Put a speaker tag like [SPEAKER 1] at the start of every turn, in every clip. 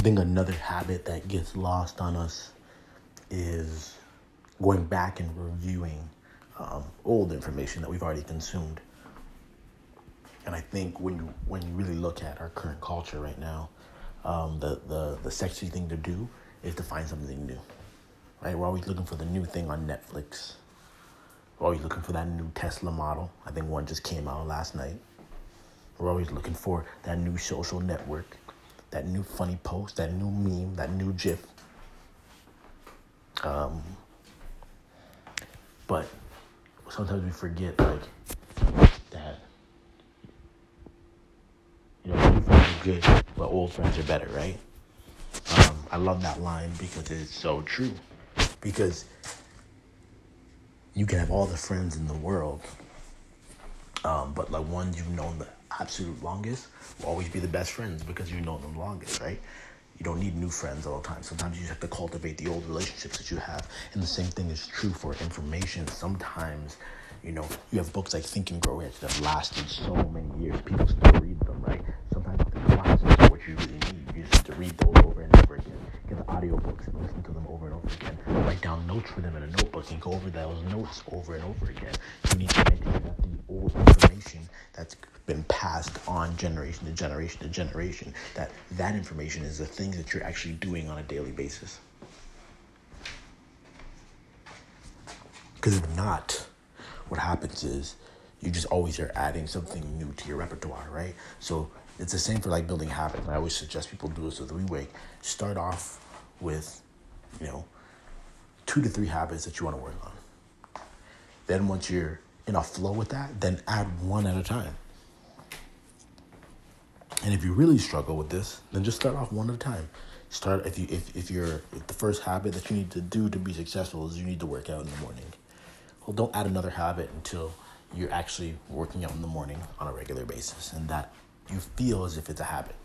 [SPEAKER 1] I think another habit that gets lost on us is going back and reviewing um, old information that we've already consumed. And I think when you when you really look at our current culture right now, um, the, the the sexy thing to do is to find something new. Right? We're always looking for the new thing on Netflix. We're always looking for that new Tesla model. I think one just came out last night. We're always looking for that new social network, that new funny post, that new meme, that new GIF. Um, but sometimes we forget like that. You know, new friends are good, but old friends are better, right? Um, I love that line because it's so true. Because you can have all the friends in the world, um, but like ones you've known the absolute longest will always be the best friends because you know them longest, right? You don't need new friends all the time. Sometimes you just have to cultivate the old relationships that you have. And the same thing is true for information. Sometimes, you know, you have books like Think and Grow Rich that have lasted so many years. People still read them, right? Sometimes the classes are what you really need. You just have to read those audiobooks and listen to them over and over again. Write down notes for them in a notebook and go over those notes over and over again. You need to make sure that the old information that's been passed on generation to generation to generation that that information is the things that you're actually doing on a daily basis because if not what happens is you just always are adding something new to your repertoire right so it's the same for like building habits i always suggest people do this with the WeWake. start off with you know two to three habits that you want to work on then once you're in a flow with that then add one at a time and if you really struggle with this, then just start off one at a time. Start if you if, if you're if the first habit that you need to do to be successful is you need to work out in the morning. Well, don't add another habit until you're actually working out in the morning on a regular basis and that you feel as if it's a habit.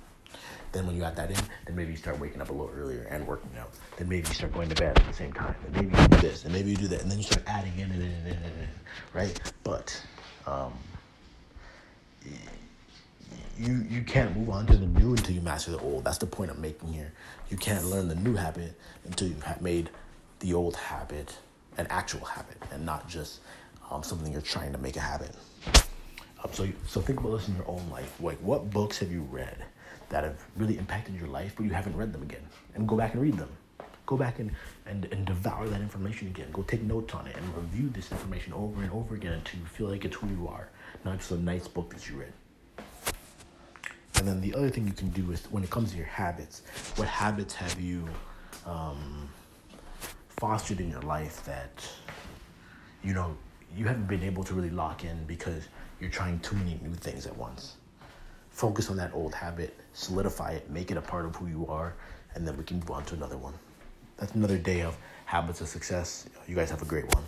[SPEAKER 1] Then when you add that in, then maybe you start waking up a little earlier and working out. Then maybe you start going to bed at the same time. Then maybe you do this, and maybe you do that, and then you start adding in and in and in and in, right? But um, you you can't move on to the new until you master the old. That's the point I'm making here. You can't learn the new habit until you've made the old habit an actual habit and not just um, something you're trying to make a habit. Um, so so think about this in your own life. Like what books have you read that have really impacted your life, but you haven't read them again, and go back and read them. Go back and, and, and devour that information again. Go take notes on it and review this information over and over again until you feel like it's who you are, not just a nice book that you read. And then the other thing you can do is when it comes to your habits, what habits have you um, fostered in your life that you know you haven't been able to really lock in because you're trying too many new things at once. Focus on that old habit, solidify it, make it a part of who you are, and then we can move on to another one. That's another day of habits of success. You guys have a great one.